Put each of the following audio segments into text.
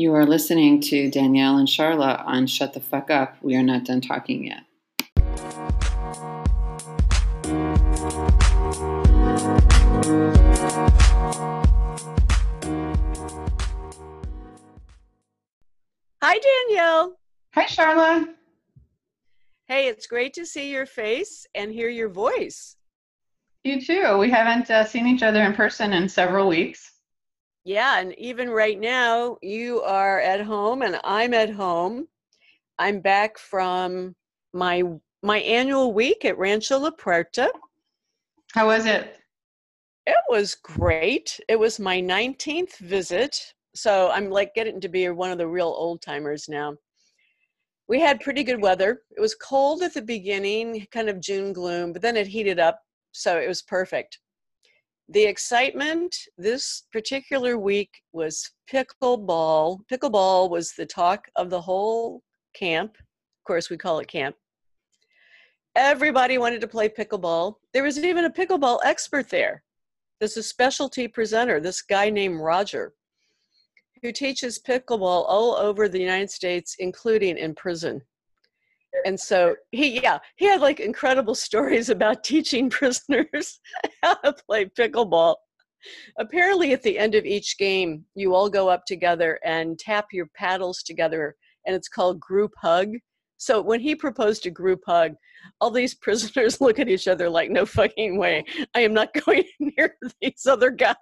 You are listening to Danielle and Charla on Shut the Fuck Up. We are not done talking yet. Hi, Danielle. Hi, Charla. Hey, it's great to see your face and hear your voice. You too. We haven't uh, seen each other in person in several weeks. Yeah, and even right now, you are at home and I'm at home. I'm back from my my annual week at Rancho La Puerta. How was it? It was great. It was my 19th visit. So I'm like getting to be one of the real old timers now. We had pretty good weather. It was cold at the beginning, kind of June gloom, but then it heated up. So it was perfect the excitement this particular week was pickleball. Pickleball was the talk of the whole camp. Of course, we call it camp. Everybody wanted to play pickleball. There was even a pickleball expert there. There's a specialty presenter, this guy named Roger, who teaches pickleball all over the United States, including in prison and so he yeah he had like incredible stories about teaching prisoners how to play pickleball. Apparently at the end of each game you all go up together and tap your paddles together and it's called group hug. So when he proposed a group hug all these prisoners look at each other like no fucking way. I am not going near these other guys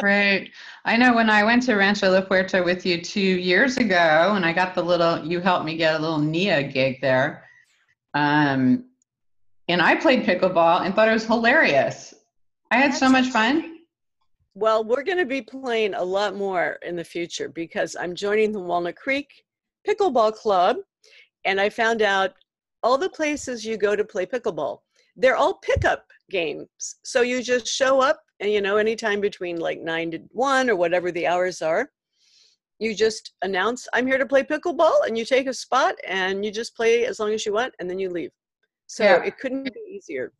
Right. I know when I went to Rancho La Puerta with you two years ago, and I got the little, you helped me get a little NIA gig there. Um, and I played pickleball and thought it was hilarious. I had so much fun. Well, we're going to be playing a lot more in the future because I'm joining the Walnut Creek Pickleball Club, and I found out all the places you go to play pickleball, they're all pickup games. So you just show up you know anytime between like 9 to 1 or whatever the hours are you just announce i'm here to play pickleball and you take a spot and you just play as long as you want and then you leave. So yeah. it couldn't be easier.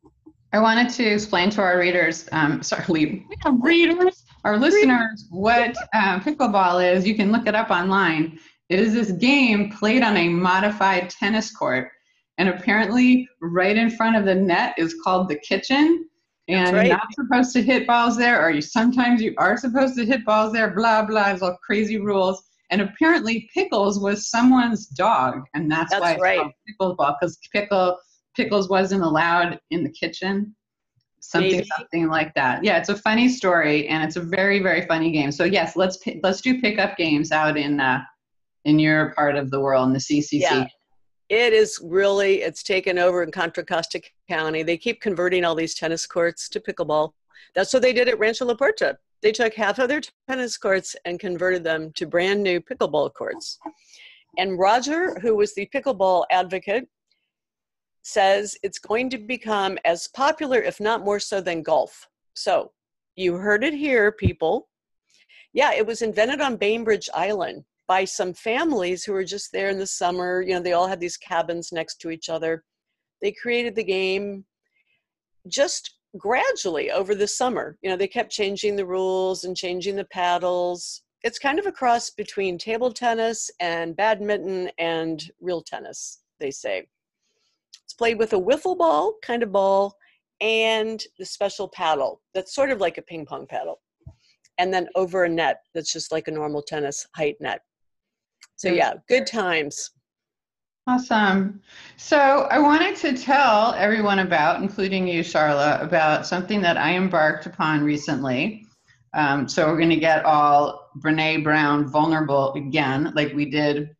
I wanted to explain to our readers um, sorry we have readers. Our listeners what um, pickleball is you can look it up online. It is this game played on a modified tennis court and apparently right in front of the net is called the kitchen and right. You're not supposed to hit balls there, or you sometimes you are supposed to hit balls there, blah blah, it's all crazy rules. And apparently Pickles was someone's dog, and that's, that's why it's right. called Pickles ball, because Pickle Pickles wasn't allowed in the kitchen. Something Maybe. something like that. Yeah, it's a funny story and it's a very, very funny game. So yes, let's let's do pickup games out in uh in your part of the world in the CCC. Yeah it is really it's taken over in contra costa county. They keep converting all these tennis courts to pickleball. That's what they did at rancho la puerta. They took half of their tennis courts and converted them to brand new pickleball courts. And roger who was the pickleball advocate says it's going to become as popular if not more so than golf. So you heard it here people. Yeah it was invented on bainbridge island by some families who were just there in the summer. You know, they all had these cabins next to each other. They created the game just gradually over the summer. You know, they kept changing the rules and changing the paddles. It's kind of a cross between table tennis and badminton and real tennis, they say. It's played with a wiffle ball kind of ball and the special paddle that's sort of like a ping pong paddle. And then over a net that's just like a normal tennis height net. So yeah, good times. Awesome. So I wanted to tell everyone about, including you, Charla, about something that I embarked upon recently. Um, so we're going to get all Brene Brown vulnerable again, like we did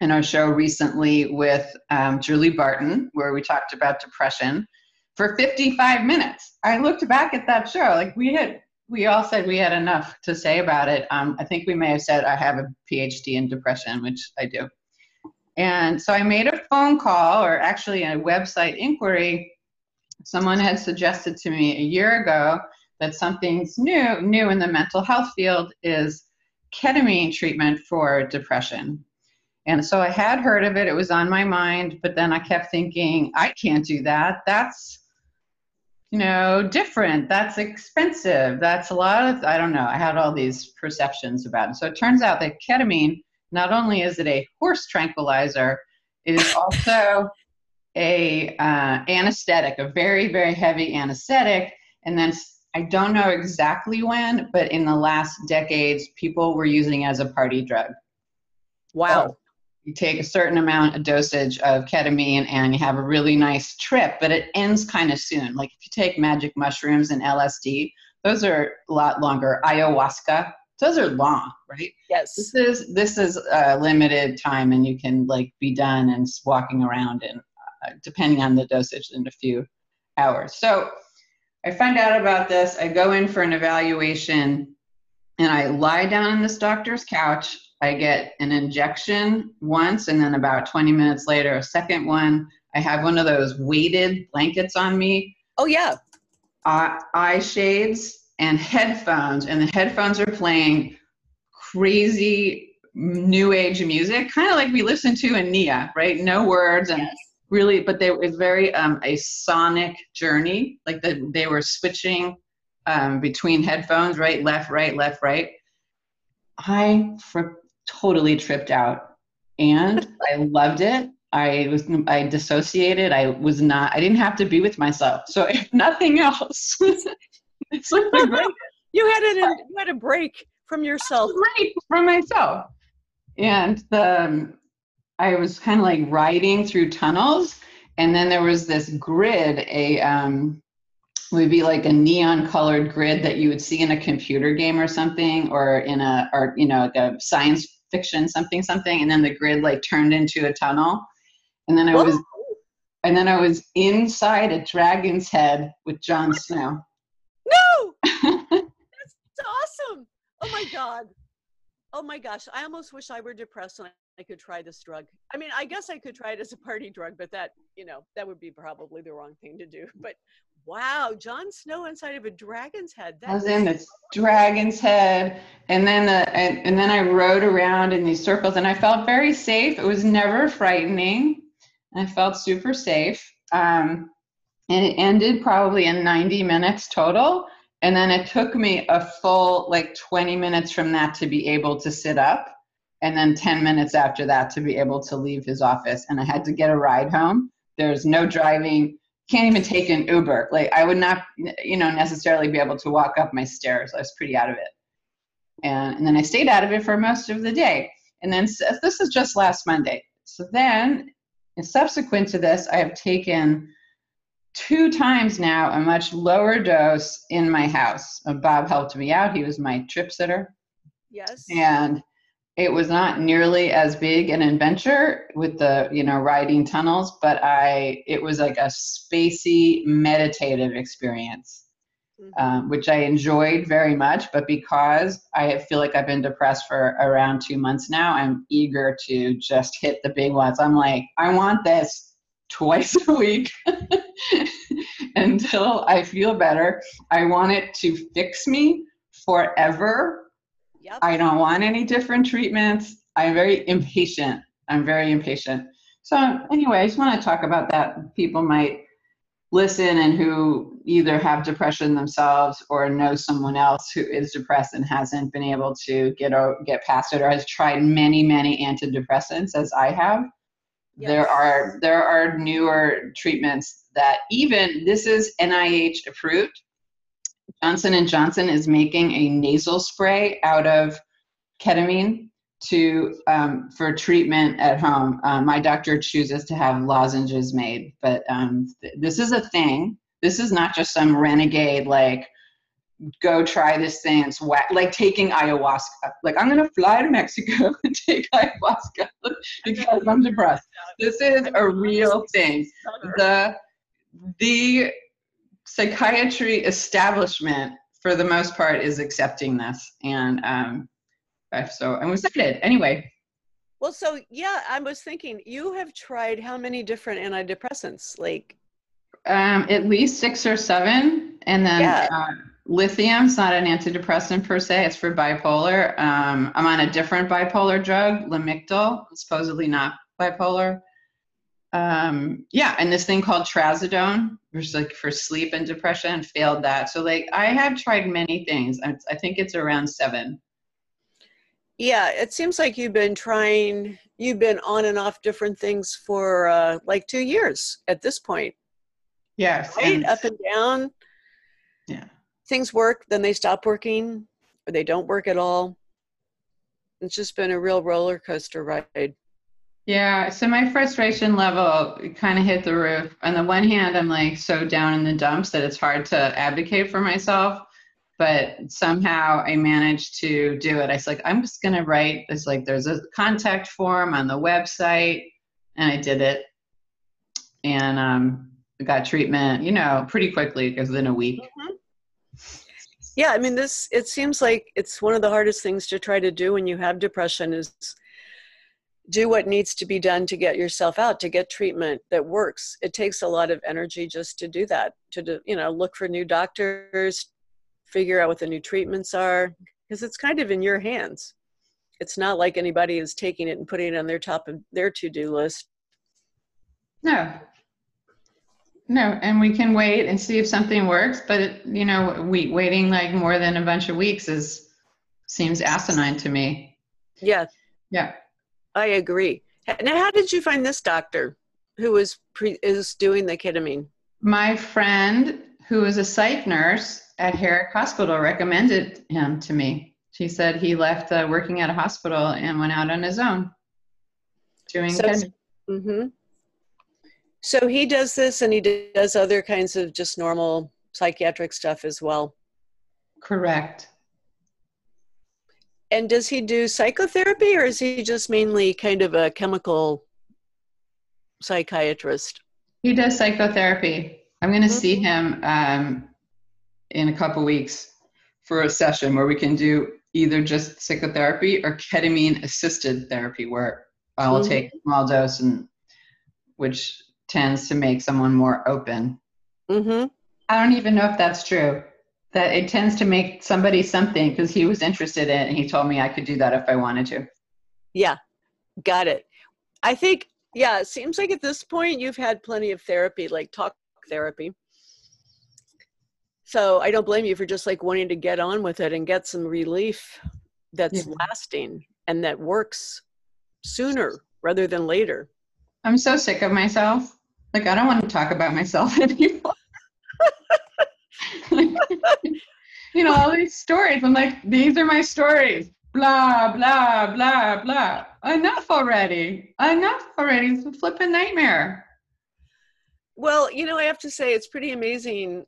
in our show recently with um, Julie Barton, where we talked about depression for 55 minutes. I looked back at that show, like we had we all said we had enough to say about it. Um, I think we may have said I have a PhD in depression, which I do. And so I made a phone call, or actually a website inquiry. Someone had suggested to me a year ago that something's new, new in the mental health field is ketamine treatment for depression. And so I had heard of it, it was on my mind, but then I kept thinking, I can't do that. That's you know, different. That's expensive. That's a lot of, I don't know. I had all these perceptions about it. So it turns out that ketamine, not only is it a horse tranquilizer, it is also a uh, anesthetic, a very, very heavy anesthetic. And then I don't know exactly when, but in the last decades, people were using as a party drug. Wow. So you take a certain amount of dosage of ketamine and you have a really nice trip, but it ends kind of soon. Like if you take magic mushrooms and LSD, those are a lot longer. Ayahuasca, those are long, right? Yes. This is this is a limited time, and you can like be done and walking around, and uh, depending on the dosage, in a few hours. So I find out about this. I go in for an evaluation, and I lie down on this doctor's couch I get an injection once, and then about 20 minutes later, a second one. I have one of those weighted blankets on me. Oh, yeah. Uh, eye shades and headphones, and the headphones are playing crazy new age music, kind of like we listen to in Nia, right? No words and yes. really, but they was very um, a sonic journey. Like the, they were switching um, between headphones, right, left, right, left, right. I for totally tripped out and I loved it. I was I dissociated. I was not I didn't have to be with myself. So if nothing else, it's like you had a you had a break from yourself. Right from myself. And the um, I was kind of like riding through tunnels and then there was this grid, a um would be like a neon colored grid that you would see in a computer game or something or in a or you know like a science fiction something something and then the grid like turned into a tunnel. And then i Whoa. was and then i was inside a dragon's head with Jon Snow. No! That's awesome! Oh my god. Oh my gosh i almost wish i were depressed and i could try this drug. I mean i guess i could try it as a party drug but that you know that would be probably the wrong thing to do but Wow, Jon Snow inside of a dragon's head. That I was in this dragon's head, and then the and, and then I rode around in these circles, and I felt very safe. It was never frightening. I felt super safe. Um, and it ended probably in 90 minutes total. And then it took me a full like 20 minutes from that to be able to sit up, and then 10 minutes after that to be able to leave his office. And I had to get a ride home. There's no driving can't even take an Uber. Like I would not, you know, necessarily be able to walk up my stairs. I was pretty out of it. And, and then I stayed out of it for most of the day. And then this is just last Monday. So then, subsequent to this, I have taken two times now a much lower dose in my house. Bob helped me out. He was my trip sitter. Yes. And it was not nearly as big an adventure with the you know riding tunnels but i it was like a spacey meditative experience mm-hmm. um, which i enjoyed very much but because i feel like i've been depressed for around two months now i'm eager to just hit the big ones. I'm like i want this twice a week until i feel better. I want it to fix me forever Yep. I don't want any different treatments. I'm very impatient. I'm very impatient. So, anyway, I just want to talk about that. People might listen and who either have depression themselves or know someone else who is depressed and hasn't been able to get or get past it or has tried many many antidepressants as I have. Yes. There are there are newer treatments that even this is NIH approved Johnson and Johnson is making a nasal spray out of ketamine to um, for treatment at home. Uh, my doctor chooses to have lozenges made, but um, th- this is a thing. This is not just some renegade like go try this thing. It's whack, like taking ayahuasca. Like I'm gonna fly to Mexico and take ayahuasca because I'm depressed. This is a real thing. The the psychiatry establishment for the most part is accepting this and um, so i'm excited. Anyway. Well so yeah i was thinking you have tried how many different antidepressants like? Um, at least six or seven and then yeah. uh, lithium's not an antidepressant per se it's for bipolar. Um, i'm on a different bipolar drug lamictal supposedly not bipolar um, yeah, and this thing called trazodone, which is like for sleep and depression, failed that. So like I have tried many things. I, I think it's around seven. Yeah, it seems like you've been trying. You've been on and off different things for uh, like two years at this point. Yes, right? and- Up and down. Yeah. Things work, then they stop working, or they don't work at all. It's just been a real roller coaster ride. Yeah, so my frustration level kind of hit the roof. On the one hand, I'm like so down in the dumps that it's hard to advocate for myself, but somehow I managed to do it. I was like, I'm just gonna write. It's like there's a contact form on the website, and I did it, and um, got treatment. You know, pretty quickly within a week. Yeah, I mean, this, it seems like it's one of the hardest things to try to do when you have depression is do what needs to be done to get yourself out, to get treatment that works. It takes a lot of energy just to do that, to, do, you know, look for new doctors, figure out what the new treatments are, because it's kind of in your hands. It's not like anybody is taking it and putting it on their top of their to-do list. No. No, and we can wait and see if something works, but it, you know, we waiting like more than a bunch of weeks is seems asinine to me. Yeah, Yeah. I agree. Now, how did you find this doctor who is pre- is doing the ketamine? My friend who is a psych nurse at Herrick Hospital recommended him to me. She said he left uh, working at a hospital and went out on his own doing So- ketamine. Mm-hmm. So he does this, and he does other kinds of just normal psychiatric stuff as well. Correct. And does he do psychotherapy, or is he just mainly kind of a chemical psychiatrist? He does psychotherapy. I'm going to Mhm. see him um, in a couple weeks for a session where we can do either just psychotherapy or ketamine assisted therapy, where I will Mhm. take a small dose and which tends to make someone more open. Mm-hmm. I don't even know if that's true. That it tends to make somebody something because he was interested in it and he told me I could do that if I wanted to. Yeah, got it. I think, yeah, it seems like at this point you've had plenty of therapy, like talk therapy. So I don't blame you for just like wanting to get on with it and get some relief that's Yeah. lasting and that works sooner rather than later. I'm so sick of myself. Like I don't want to talk about myself anymore. you know, all these stories. I'm like, these are my stories. Blah, blah, blah, blah. Enough already. Enough already. It's a flipping nightmare. Well, you know, I have to say it's pretty amazing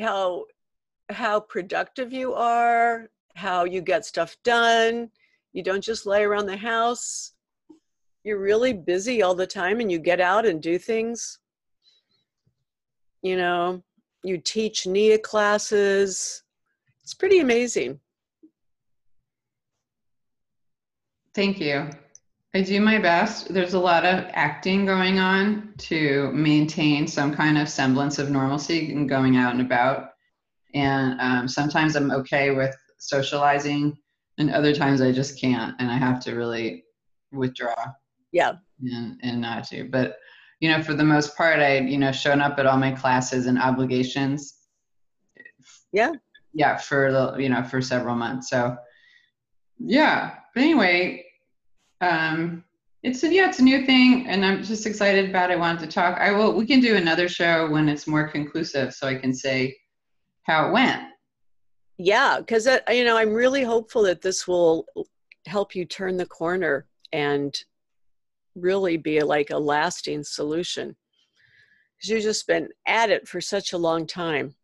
how how productive you are, how you get stuff done. You don't just lay around the house. You're really busy all the time and you get out and do things. You know, you teach NIA classes. It's pretty amazing. Thank you. I do my best. There's a lot of acting going on to maintain some kind of semblance of normalcy and going out and about. And um, sometimes I'm okay with socializing, and other times I just can't, and I have to really withdraw. Yeah. And, and not to. But, you know, for the most part, I, you know, shown up at all my classes and obligations. Yeah. Yeah, for the, you know, for several months. So, yeah. But anyway, um, it's a, yeah, it's a new thing, and I'm just excited about it. I wanted to talk. I will. We can do another show when it's more conclusive, so I can say how it went. Yeah, because you know, I'm really hopeful that this will help you turn the corner and really be like a lasting solution. Because you've just been at it for such a long time.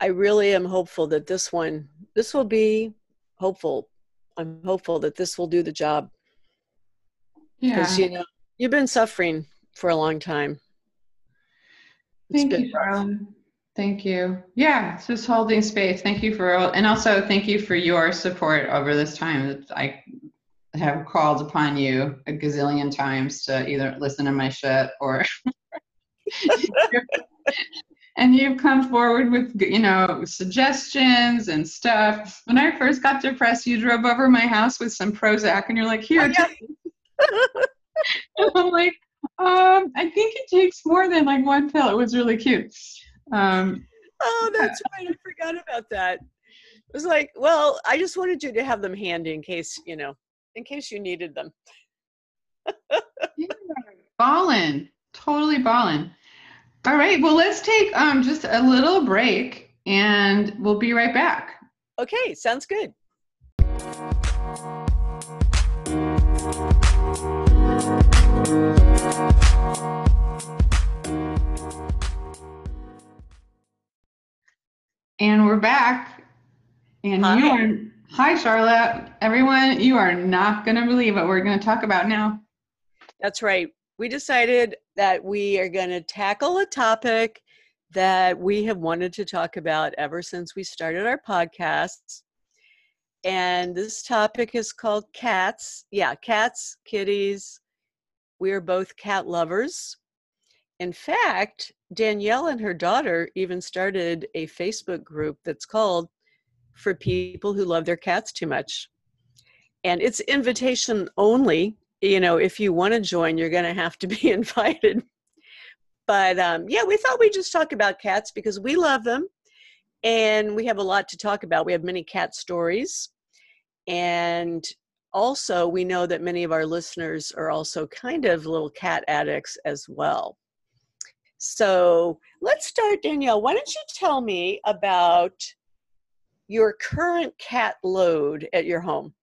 I really am hopeful that this one, this will be hopeful. I'm hopeful that this will do the job. Yeah. Because you know, you've been suffering for a long time. It's Thank you, rough. Thank you. Yeah, just holding space. Thank you for and also thank you for your support over this time. I have called upon you a gazillion times to either listen to my shit or. and you've come forward with you know Oh, suggestions and stuff. When I first got depressed, you drove over my house with some Prozac, and you're like, "Here, yeah. I'm like, um, I think it takes more than like one pill. It was really cute. Um, oh, that's right. I forgot about that. It was like, well, I just wanted you to have them handy in case, you know, in case you needed them. yeah, ballin', totally ballin'. All right, well, let's take um, just a little break and we'll be right back. Okay, sounds good. And we're back. And Hi. you are, hi, Charla. Everyone, you are not going to believe what we're going to talk about now. That's right. We decided that we are going to tackle a topic that we have wanted to talk about ever since we started our podcasts. And this topic is called cats. Yeah, cats, kitties. We are both cat lovers. In fact, Danielle and her daughter even started a Facebook group that's called For People Who Love Their Cats Too Much. And it's invitation only. You know, if you want to join, you're going to have to be invited. But um, yeah, we thought we'd just talk about cats because we love them and we have a lot to talk about. We have many cat stories. And also, we know that many of our listeners are also kind of little cat addicts as well. So let's start, Danielle. Why don't you tell me about your current cat load at your home?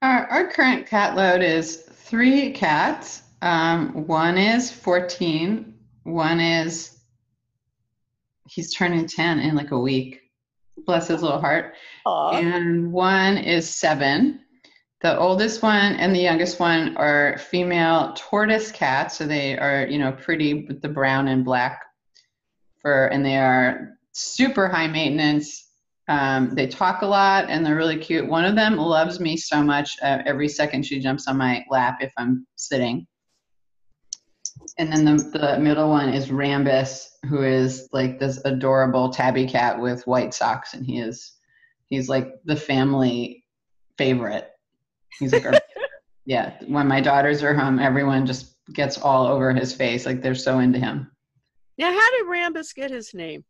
Our, our current cat load is three cats. Um, one is 14, one is, he's turning 10 in like a week. Bless his little heart. Aw. And one is seven. The oldest one and the youngest one are female tortoise cats, so they are, you know, pretty with the brown and black fur, and they are super high maintenance. Um, they talk a lot and they're really cute. One of them loves me so much. Uh, every second she jumps on my lap if I'm sitting. And then the, the middle one is Rambus, who is like this adorable tabby cat with white socks, and he is he's like the family favorite. He's like, our, yeah. When my daughters are home, everyone just gets all over his face. Like they're so into him. Now, how did Rambus get his name?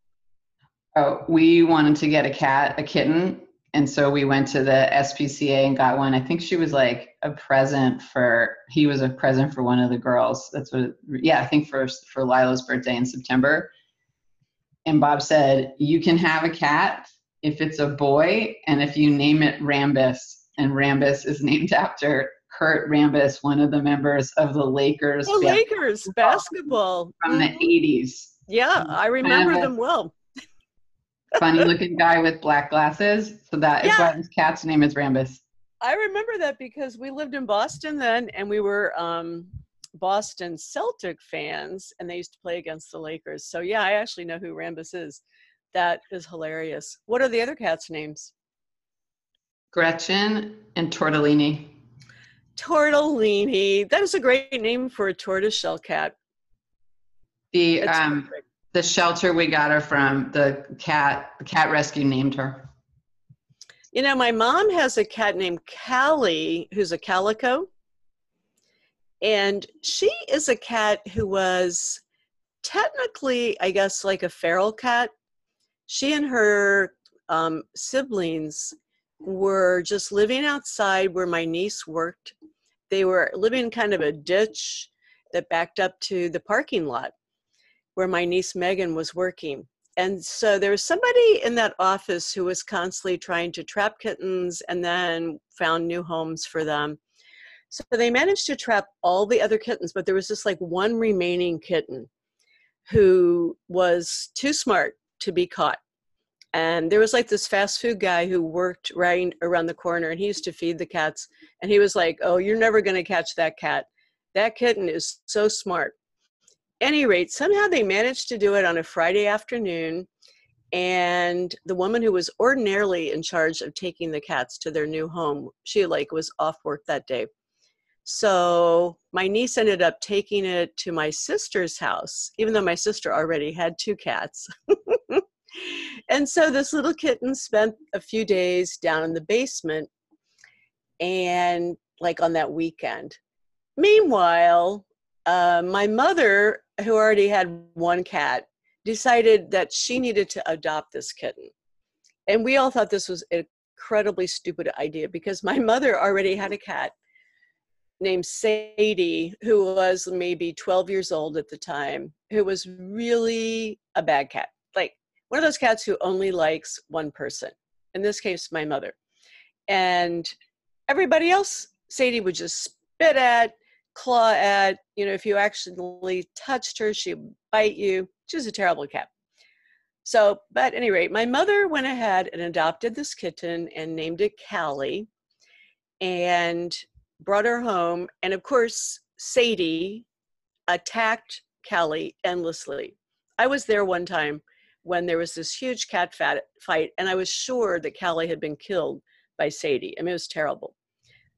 Oh, we wanted to get a cat, a kitten, and so we went to the SPCA and got one. I think she was like a present for. He was a present for one of the girls. That's what. Yeah, I think for for Lila's birthday in September. And Bob said, "You can have a cat if it's a boy, and if you name it Rambus." And Rambus is named after Kurt Rambis, one of the members of the Lakers. The Lakers basketball from the Mhm. 80s. Yeah, I remember Rambis. them well. Funny looking guy with black glasses. So that is Yeah. why his cat's name is Rambus. I remember that because we lived in Boston then, and we were um, Boston Celtic fans, and they used to play against the Lakers. So yeah, I actually know who Rambis is. That is hilarious. What are the other cats' names? Gretchen and Tortellini. Tortellini. That is a great name for a tortoiseshell cat. The um perfect. The shelter we got her from, the cat the cat rescue named her. You know, my mom has a cat named Callie, who's a calico. And she is a cat who was technically, I guess, like a feral cat. She and her um, siblings were just living outside where my niece worked. They were living kind of a ditch that backed up to the parking lot where my niece Megan was working. And so there was somebody in that office who was constantly trying to trap kittens and then found new homes for them. So they managed to trap all the other kittens, but there was just like one remaining kitten who was too smart to be caught. And there was like this fast food guy who worked right around the corner and he used to feed the cats. And he was like, Oh, you're never going to catch that cat. That kitten is so smart any rate, somehow they managed to do it on a Friday afternoon. And the woman who was ordinarily in charge of taking the cats to their new home, she like was off work that day. So my niece ended up taking it to my sister's house, even though my sister already had two cats. and so this little kitten spent a few days down in the basement and like on that weekend meanwhile, uh, my mother, who already had one cat, decided that she needed to adopt this kitten. And we all thought this was an incredibly stupid idea because my mother already had a cat named Sadie, who was maybe 12 years old at the time, who was really a bad cat. Like one of those cats who only likes one person. In this case, my mother. And everybody else, Sadie would just spit at, claw at. You know, if you accidentally touched her, she'd bite you. She was a terrible cat. So, but at any rate, my mother went ahead and adopted this kitten and named it Callie and brought her home. And of course, Sadie attacked Callie endlessly. I was there one time when there was this huge cat fight, and I was sure that Callie had been killed by Sadie. I mean, it was terrible.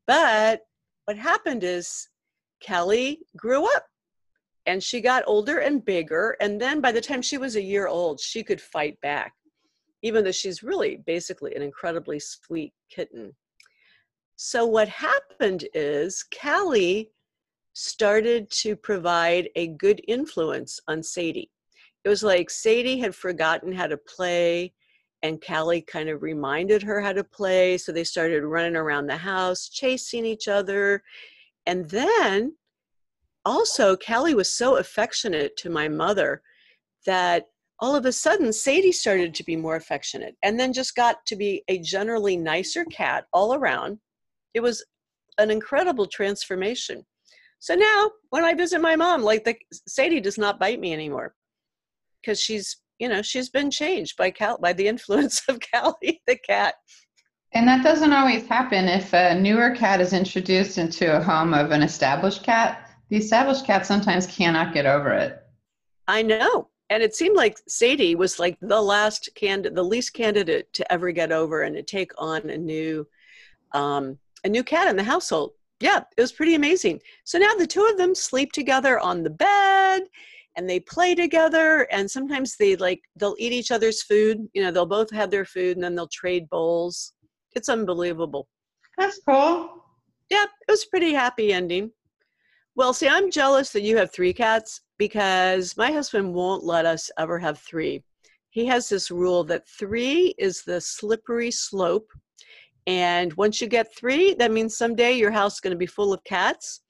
But what happened is Callie grew up and she got older and bigger. And then by the time she was a year old, she could fight back, even though she's really basically an incredibly sweet kitten. So what happened is Callie started to provide a good influence on Sadie. It was like Sadie had forgotten how to play and Callie kind of reminded her how to play. So they started running around the house, chasing each other. And then also, Callie was so affectionate to my mother that all of a sudden Sadie started to be more affectionate and then just got to be a generally nicer cat all around. It was an incredible transformation. So now when I visit my mom, like the Sadie does not bite me anymore because she's, you know, she's been changed by Cal by the influence of Callie the cat. And that doesn't always happen if a newer cat is introduced into a home of an established cat the established cat sometimes cannot get over it. I know. And it seemed like Sadie was like the last candidate, the least candidate to ever get over and to take on a new, um, a new cat in the household. Yeah, it was pretty amazing. So now the two of them sleep together on the bed and they play together and sometimes they like they'll eat each other's food you know they'll both have their food and then they'll trade bowls it's unbelievable that's cool yeah it was a pretty happy ending well, see, I'm jealous that you have three cats because my husband won't let us ever have three. He has this rule that three is the slippery slope. And once you get three, that means someday your house is going to be full of cats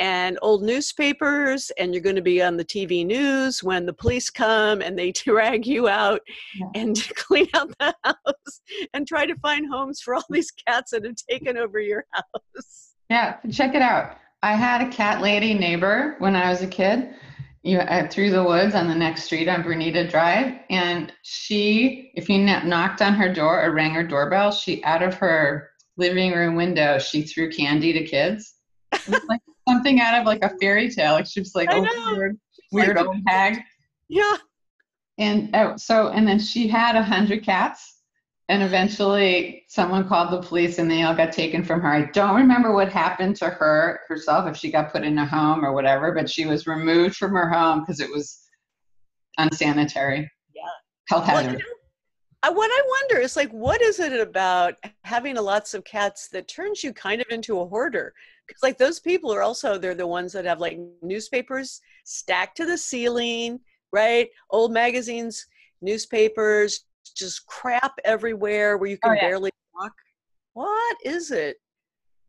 and old newspapers, and you're going to be on the TV news when the police come and they drag you out yeah. and clean out the house and try to find homes for all these cats that have taken over your house. Yeah, check it out. I had a cat lady neighbor when I was a kid. You uh, through the woods on the next street on Bernita Drive, and she, if you knocked on her door or rang her doorbell, she out of her living room window she threw candy to kids. Like something out of like a fairy tale. Like she was like a weird, weird old hag. Yeah. And oh, so and then she had a hundred cats and eventually someone called the police and they all got taken from her. I don't remember what happened to her herself, if she got put in a home or whatever, but she was removed from her home because it was unsanitary. Yeah. Health hazard. Well, what I wonder is like, what is it about having lots of cats that turns you kind of into a hoarder? Because like those people are also they're the ones that have like newspapers stacked to the ceiling, right? Old magazines, newspapers, just crap everywhere where you oh, can oh, yeah. barely walk. What is it?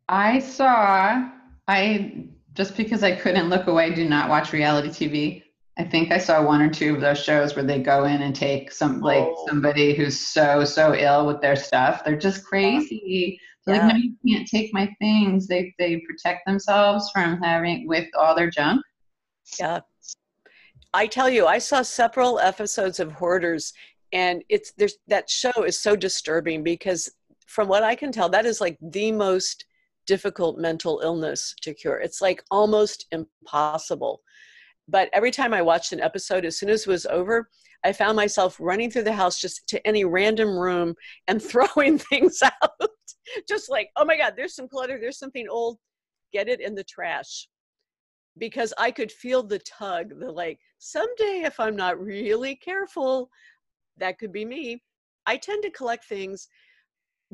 I saw, I just because I couldn't look away, do not watch reality TV. I think I saw one or two of those shows where they go in and take some like oh. somebody who's so so ill with their stuff. They're just crazy. Yeah. Like no, you can't take my things. They they protect themselves from having with all their junk. Yeah. I tell you, I saw several episodes of Hoarders and it's there's that show is so disturbing because from what i can tell that is like the most difficult mental illness to cure it's like almost impossible but every time i watched an episode as soon as it was over i found myself running through the house just to any random room and throwing things out. Just like oh my god there's some clutter there's something old. Get it in the trash. Because i could feel the tug the like someday if i'm not really careful that could be me. I tend to collect things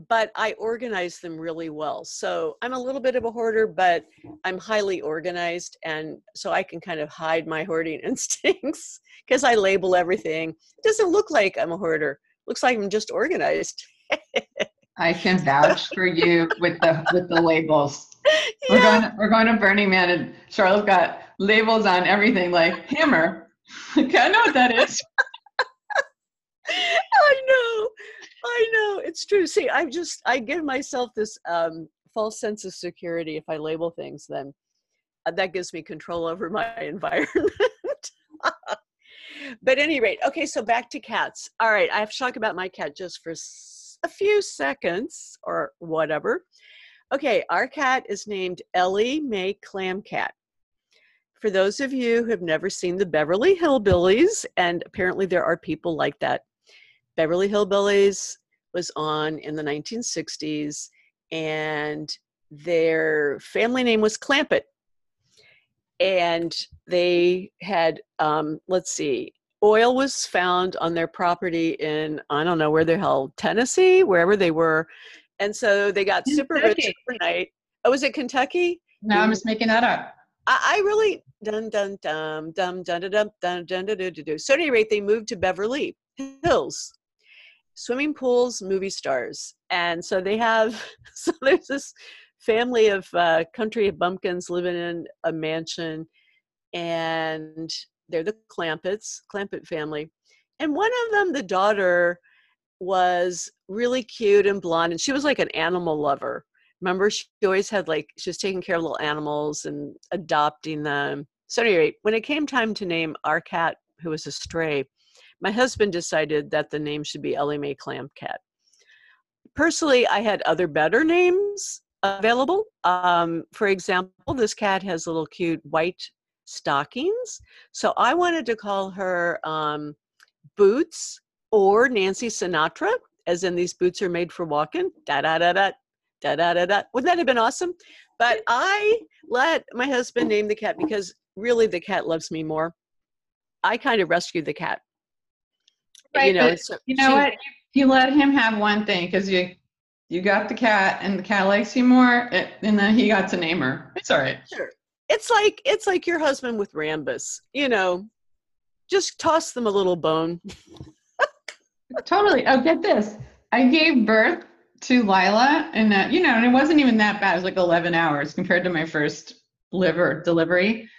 but I organize them really well. So I'm a little bit of a hoarder, but I'm highly organized. And so I can kind of hide my hoarding instincts because I label everything. It doesn't look like I'm a hoarder, looks like I'm just organized. I can vouch for you with the with the labels. Yeah. We're going to, we're going to Burning Man and Charla's got labels on everything like hammer. okay, I know what that is. I know. I know. It's true. See, I just I give myself this um false sense of security if I label things then uh, that gives me control over my environment. but any rate, okay, so back to cats. All right, I have to talk about my cat just for a few seconds or whatever. Okay, our cat is named Ellie Mae Clamcat. For those of you who have never seen the Beverly Hillbillies, and apparently there are people like that, Beverly Hillbillies was on in the 1960s, and their family name was Clampett. And they had, um, let's see, oil was found on their property in, I don't know where the hell, Tennessee, wherever they were. And so they got Kentucky. super rich overnight. Oh, was it Kentucky? No, I'm just making that up. I, I really dun dun dum dum dun dun dun dun dun dun dun. So at any rate, they moved to Beverly Hills, swimming pools, movie stars, and so they have. So there's this family of uh, country bumpkins living in a mansion, and they're the Clampetts, Clampett family. And one of them, the daughter, was really cute and blonde, and she was like an animal lover. Remember, she always had like she was taking care of little animals and adopting them. So anyway, when it came time to name our cat, who was a stray, my husband decided that the name should be Ellie Mae Clam Cat. Personally, I had other better names available. Um, for example, this cat has little cute white stockings. So I wanted to call her um, Boots or Nancy Sinatra, as in these boots are made for walking. Da da da da da da da da. Wouldn't that have been awesome? But I let my husband name the cat because really the cat loves me more. I kind of rescued the cat. Right, you know, so you know she, what? You let him have one thing because you you got the cat and the cat likes you more, and then he got to name her. It's all right. Sure it's like it's like your husband with Rambus. You know, just toss them a little bone. totally. Oh, get this. I gave birth to Lila, and uh, you know, and it wasn't even that bad. It was like 11 hours compared to my first liver delivery.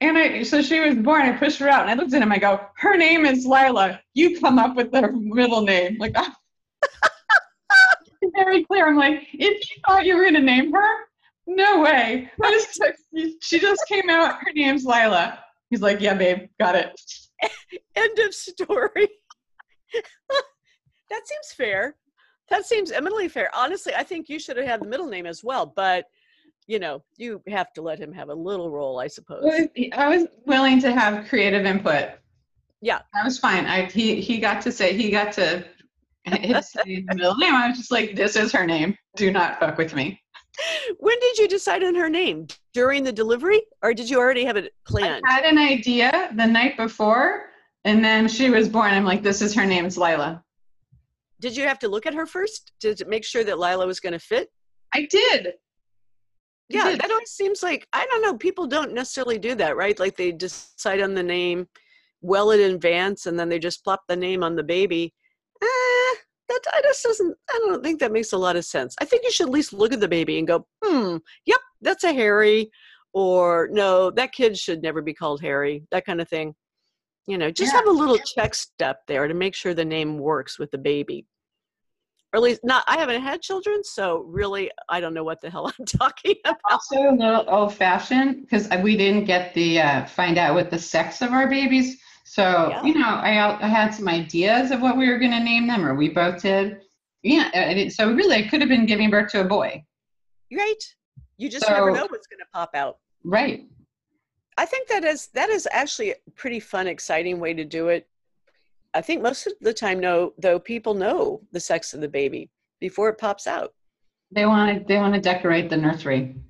And I, so she was born. I pushed her out, and I looked at him. I go, "Her name is Lila. You come up with her middle name." Like, very clear. I'm like, if you thought you were to name her, no way. I she just came out. Her name's Lila. He's like, yeah, babe, got it. End of story. that seems fair. That seems eminently fair. Honestly, I think you should have had the middle name as well, but you know, you have to let him have a little role, I suppose. I was willing to have creative input. Yeah, that was fine. I he he got to say he got to his middle name. I was just like, this is her name. Do not fuck with me when did you decide on her name? During the delivery, or did you already have it planned? I had an idea the night before, and then she was born. I'm like, this is her name. It's Lila. Did you have to look at her first to make sure that Lila was going to fit? I did. Yeah, that always seems like I don't know. People don't necessarily do that, right? Like they decide on the name well in advance, and then they just plop the name on the baby. Eh, that, that just doesn't i don't think that makes a lot of sense i think you should at least look at the baby and go hmm yep that's a harry or no that kid should never be called harry that kind of thing you know just yeah. have a little check step there to make sure the name works with the baby or at least not i haven't had children so really i don't know what the hell i'm talking about also a little old fashioned because we didn't get the uh, find out what the sex of our babies so, yeah. you know, I, I had some ideas of what we were going to name them, or we both did. Yeah. It, so, really, I could have been giving birth to a boy. Right. You just so, never know what's going to pop out. Right. I think that is that is actually a pretty fun, exciting way to do it. I think most of the time, no, though, people know the sex of the baby before it pops out. They want to they want to decorate the nursery.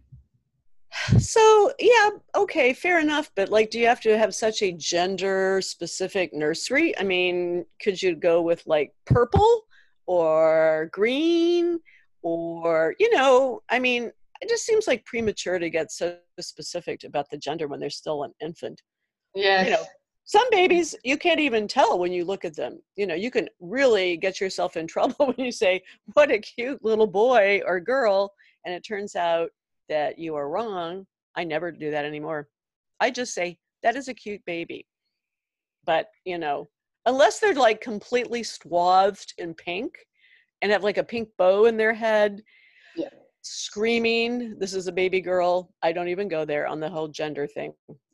So, yeah, okay, fair enough. But, like, do you have to have such a gender specific nursery? I mean, could you go with like purple or green or you know i mean it just seems like premature to get so specific about the gender when they're still an infant Yes. you know some babies you can't even tell when you look at them. You know you can really get yourself in trouble when you say what a cute little boy or girl and it turns out that you are wrong. I never do that anymore. I just say that is a cute baby. But you know unless they're like completely swathed in pink and have like a pink bow in their head Yeah. screaming this is a baby girl i don't even go there on the whole gender thing.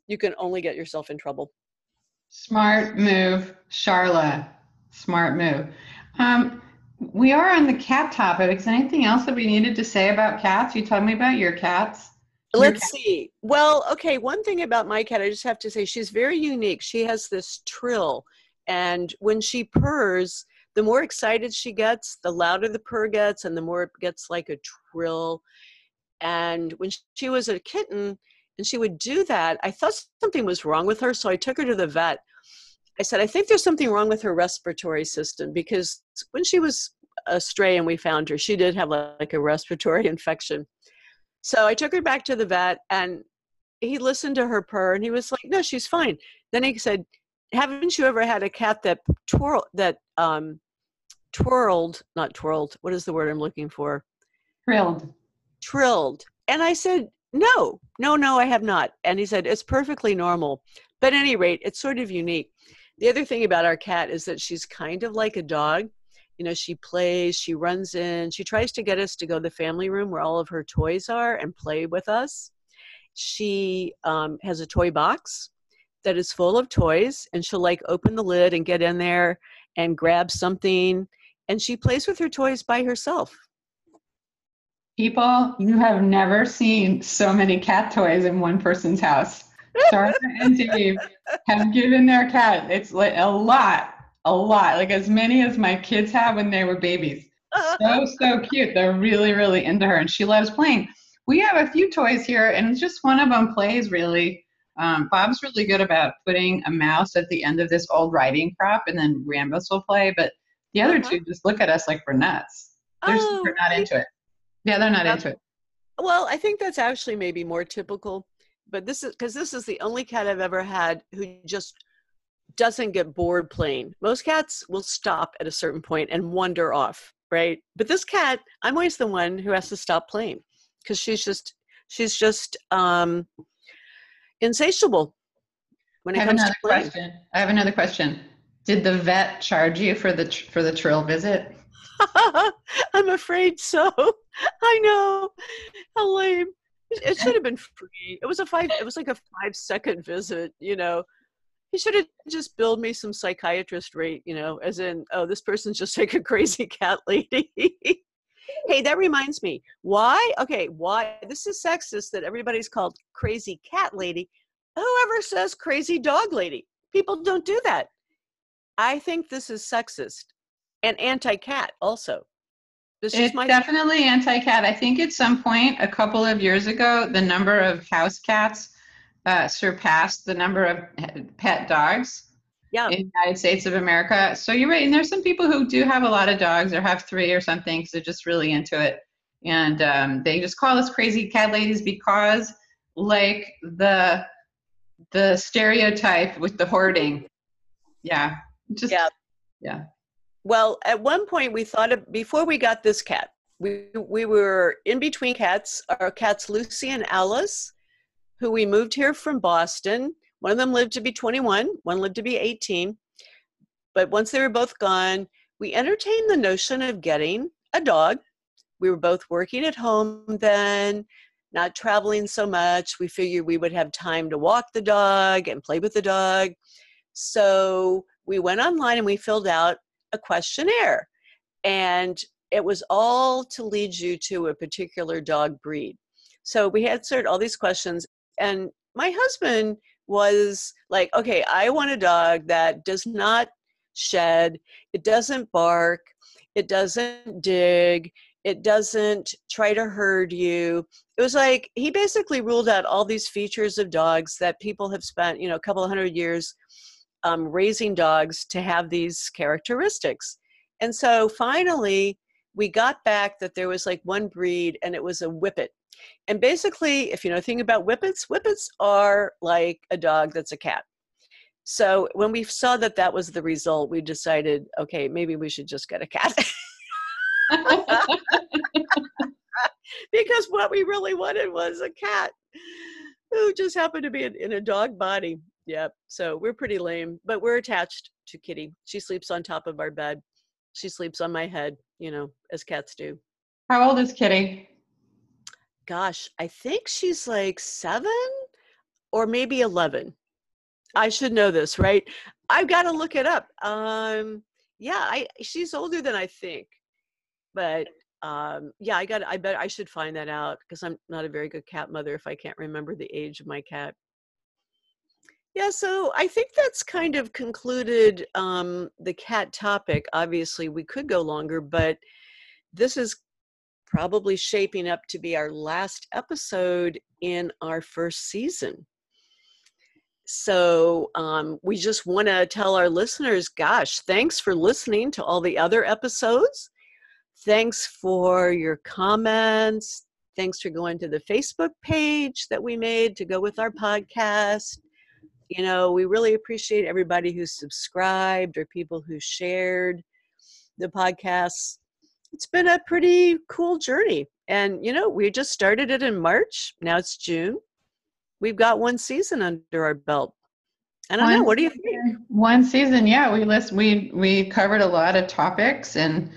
You can only get yourself in trouble Smart move, Charla. Smart move. Um, we are on the cat topic. Is there anything else that we needed to say about cats? You told me about your cats. Your Let's see. Well, okay, one thing about my cat, I just have to say, she's very unique. She has this trill, and when she purrs, the more excited she gets, the louder the purr gets, and the more it gets like a trill. And when she was a kitten and she would do that, I thought something was wrong with her, so I took her to the vet. I said, I think there's something wrong with her respiratory system because when she was a stray and we found her, she did have like a respiratory infection. So I took her back to the vet and he listened to her purr and he was like, no, she's fine. Then he said, haven't you ever had a cat that twirl, that um, twirled, not twirled, what is the word I'm looking for? Trilled. Trilled. And I said, no, no, no, I have not. And he said, it's perfectly normal. But at any rate, it's sort of unique. The other thing about our cat is that she's kind of like a dog. You know, she plays, she runs in, she tries to get us to go to the family room where all of her toys are and play with us. She um, has a toy box that is full of toys, and she'll like open the lid and get in there and grab something. And she plays with her toys by herself. People, you have never seen so many cat toys in one person's house. Sarah and Dave have given their cat, it's like a lot, a lot, like as many as my kids have when they were babies. So, so cute. They're really, really into her and she loves playing. We have a few toys here and just one of them plays really. Um, Bob's really good about putting a mouse at the end of this old riding crop, and then Rambis will play, but the other Uh-huh. two just look at us like we're nuts. They're, Oh, they're not into it. Yeah, they're not That's- into it. Well, I think that's actually maybe more typical, but this is because this is the only cat I've ever had who just doesn't get bored playing. Most cats will stop at a certain point and wander off, right? But this cat, I'm always the one who has to stop playing because she's just she's just um insatiable when I it have comes another to playing. question. I have another question. Did the vet charge you for the tr- for the trill visit? I'm afraid so. I know. How lame. It should have been free. It was a five it was like a five second visit, you know. He should have just billed me some psychiatrist rate, you know, as in, oh, this person's just like a crazy cat lady. hey, that reminds me. Why? Okay, why this is sexist that everybody's called crazy cat lady. Whoever says crazy dog lady? People don't do that. I think this is sexist and anti-cat also. This is It's my definitely anti-cat. I think at some point a couple of years ago, the number of house cats uh, surpassed the number of pet dogs yeah. in the United States of America. So you're right. And there's some people who do have a lot of dogs or have three or something because they're just really into it. And um, they just call us crazy cat ladies because, like the the stereotype with the hoarding. Yeah. Just Yeah. Yeah. Well, at one point we thought of before we got this cat, we we were in between cats. Our cats Lucy and Alice, who we moved here from Boston. One of them lived to be 21, one lived to be 18. But once they were both gone, we entertained the notion of getting a dog. We were both working at home then, not traveling so much. We figured we would have time to walk the dog and play with the dog. So we went online and we filled out a questionnaire. And it was all to lead you to a particular dog breed. So we answered all these questions. And my husband was like, okay, I want a dog that does not shed, it doesn't bark, it doesn't dig, it doesn't try to herd you. It was like he basically ruled out all these features of dogs that people have spent, you know, a couple hundred years um, raising dogs to have these characteristics. And so finally, we got back that there was like one breed and it was a whippet. And basically, if you know anything about whippets, whippets are like a dog that's a cat. So when we saw that that was the result, we decided, okay, maybe we should just get a cat. because what we really wanted was a cat who just happened to be in, in a dog body. Yep. So we're pretty lame, but we're attached to Kitty. She sleeps on top of our bed. She sleeps on my head, you know, as cats do. How old is Kitty? Gosh, I think she's like seven or maybe 11. I should know this, right? I've got to look it up. Um, yeah, I she's older than I think, but um, yeah, I got. I bet I should find that out because I'm not a very good cat mother if I can't remember the age of my cat. Yeah, so I think that's kind of concluded um, the cat topic. Obviously, we could go longer, but this is probably shaping up to be our last episode in our first season. So um, we just want to tell our listeners, gosh, thanks for listening to all the other episodes. Thanks for your comments. Thanks for going to the Facebook page that we made to go with our podcast you know, we really appreciate everybody who subscribed or people who shared the podcast. It's been a pretty cool journey. And, you know, we just started it in March. Now it's June. We've got one season under our belt. I don't one know. What do you think? One season, yeah. We list we we covered a lot of topics and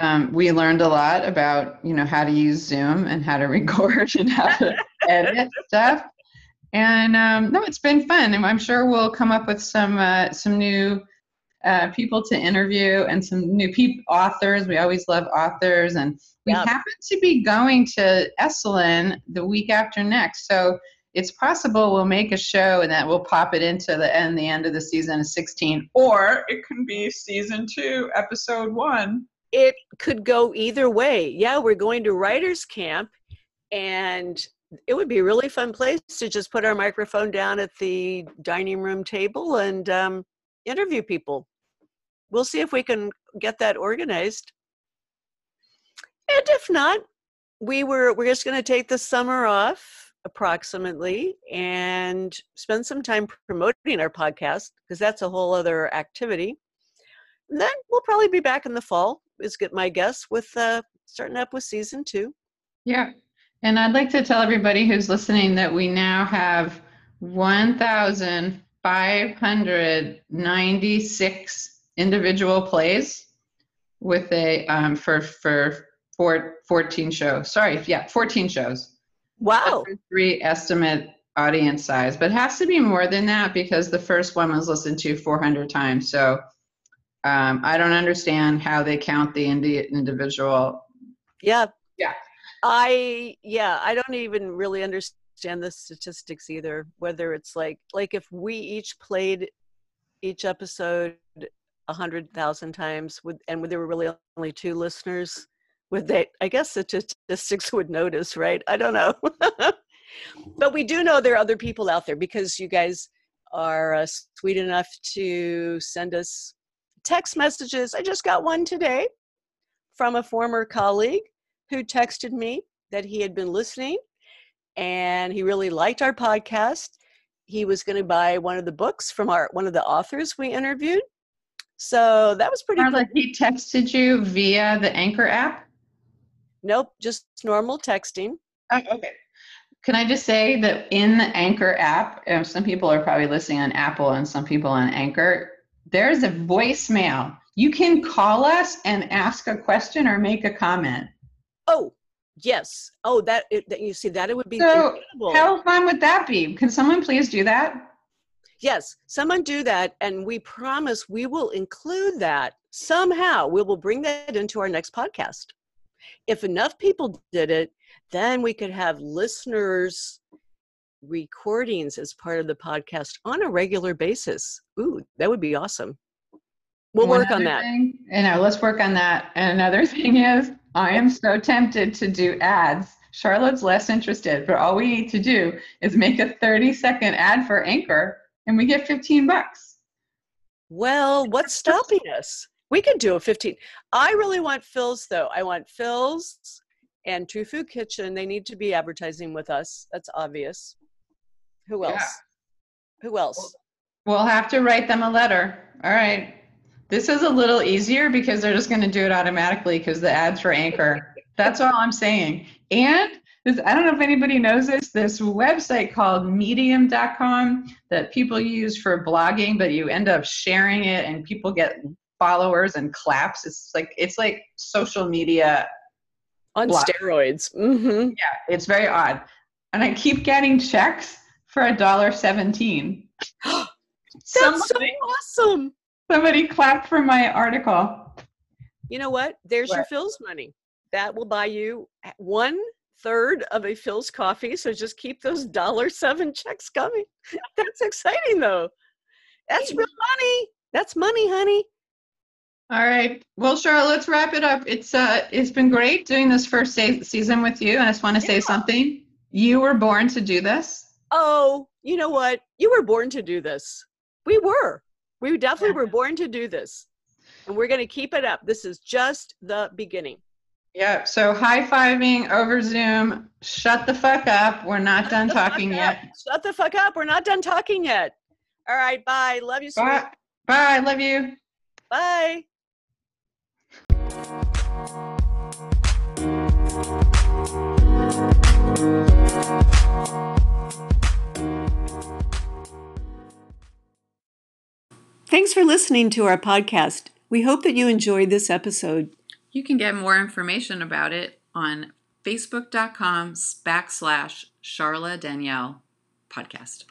um, we learned a lot about you know how to use Zoom and how to record and how to edit stuff. And um, no, it's been fun, and I'm sure we'll come up with some uh, some new uh, people to interview and some new people authors. We always love authors, and we yep. happen to be going to Esalen the week after next, so it's possible we'll make a show and that we'll pop it into the end the end of the season of 16 or it can be season 2 episode 1 it could go either way yeah we're going to writers camp and it would be a really fun place to just put our microphone down at the dining room table and um, interview people. We'll see if we can get that organized. And if not, we were we're just going to take the summer off approximately and spend some time promoting our podcast because that's a whole other activity. And then we'll probably be back in the fall. Is get my guess with uh, starting up with season two. Yeah, and I'd like to tell everybody who's listening that we now have 1,596 individual plays with a um, for for four, 14 shows. Sorry, yeah, 14 shows. Wow. Three estimate audience size, but it has to be more than that because the first one was listened to 400 times. So um, I don't understand how they count the indi- individual. Yeah. Yeah. I yeah, I don't even really understand the statistics either. Whether it's like like if we each played each episode a hundred thousand times, with and there were really only two listeners, would they? I guess the statistics would notice, right? I don't know, but we do know there are other people out there because you guys are uh, sweet enough to send us text messages. I just got one today from a former colleague who texted me that he had been listening and he really liked our podcast. He was going to buy one of the books from our one of the authors we interviewed. So that was pretty. Charla, cool. he texted you via the Anchor app. Nope, just normal texting. Oh, okay. Can I just say that in the Anchor app, some people are probably listening on Apple and some people on Anchor. There's a voicemail. You can call us and ask a question or make a comment. Oh, yes. Oh, that, it, that you see that it would be so incredible. How fun would that be? Can someone please do that? Yes, someone do that, and we promise we will include that somehow. We will bring that into our next podcast. If enough people did it, then we could have listeners recordings as part of the podcast on a regular basis. Ooh, that would be awesome. We'll One work on that. Thing, you know, let's work on that. And another thing is, I am so tempted to do ads. Charla's less interested, but all we need to do is make a 30 second ad for Anchor and we get 15 bucks. Well, what's stopping us? We could do a 15. I really want Philz though. I want Philz and Tofu Kitchen. They need to be advertising with us. That's obvious. Who else? Yeah. Who else? We'll have to write them a letter. All right. This is a little easier because they're just going to do it automatically because the ads for Anchor. That's all I'm saying. And this, I don't know if anybody knows this, this website called medium.com that people use for blogging, but you end up sharing it and people get followers and claps. It's like it's like social media on blog. steroids. Mm-hmm. Yeah, it's very odd. And I keep getting checks for a dollar seventeen. That's somebody, so awesome. Somebody clapped for my article. You know what? There's what? your Philz money. That will buy you one third of a Philz coffee. So just keep those dollar seven checks coming. That's exciting though. That's real money. That's money, honey. All right. Well, Charla, let's wrap it up. It's uh, it's been great doing this first season with you. I just want to yeah. say something. You were born to do this. Oh, you know what? You were born to do this. We were. We definitely were born to do this. And we're going to keep it up. This is just the beginning. Yep. So high fiving over Zoom. Shut the fuck up. We're not Shut done talking yet. Shut the fuck up. We're not done talking yet. All right. Bye. Love you. Sweet. Bye. Bye. Love you. Bye. Thanks for listening to our podcast. We hope that you enjoyed this episode. You can get more information about it on facebook.com backslash Charla Danielle podcast.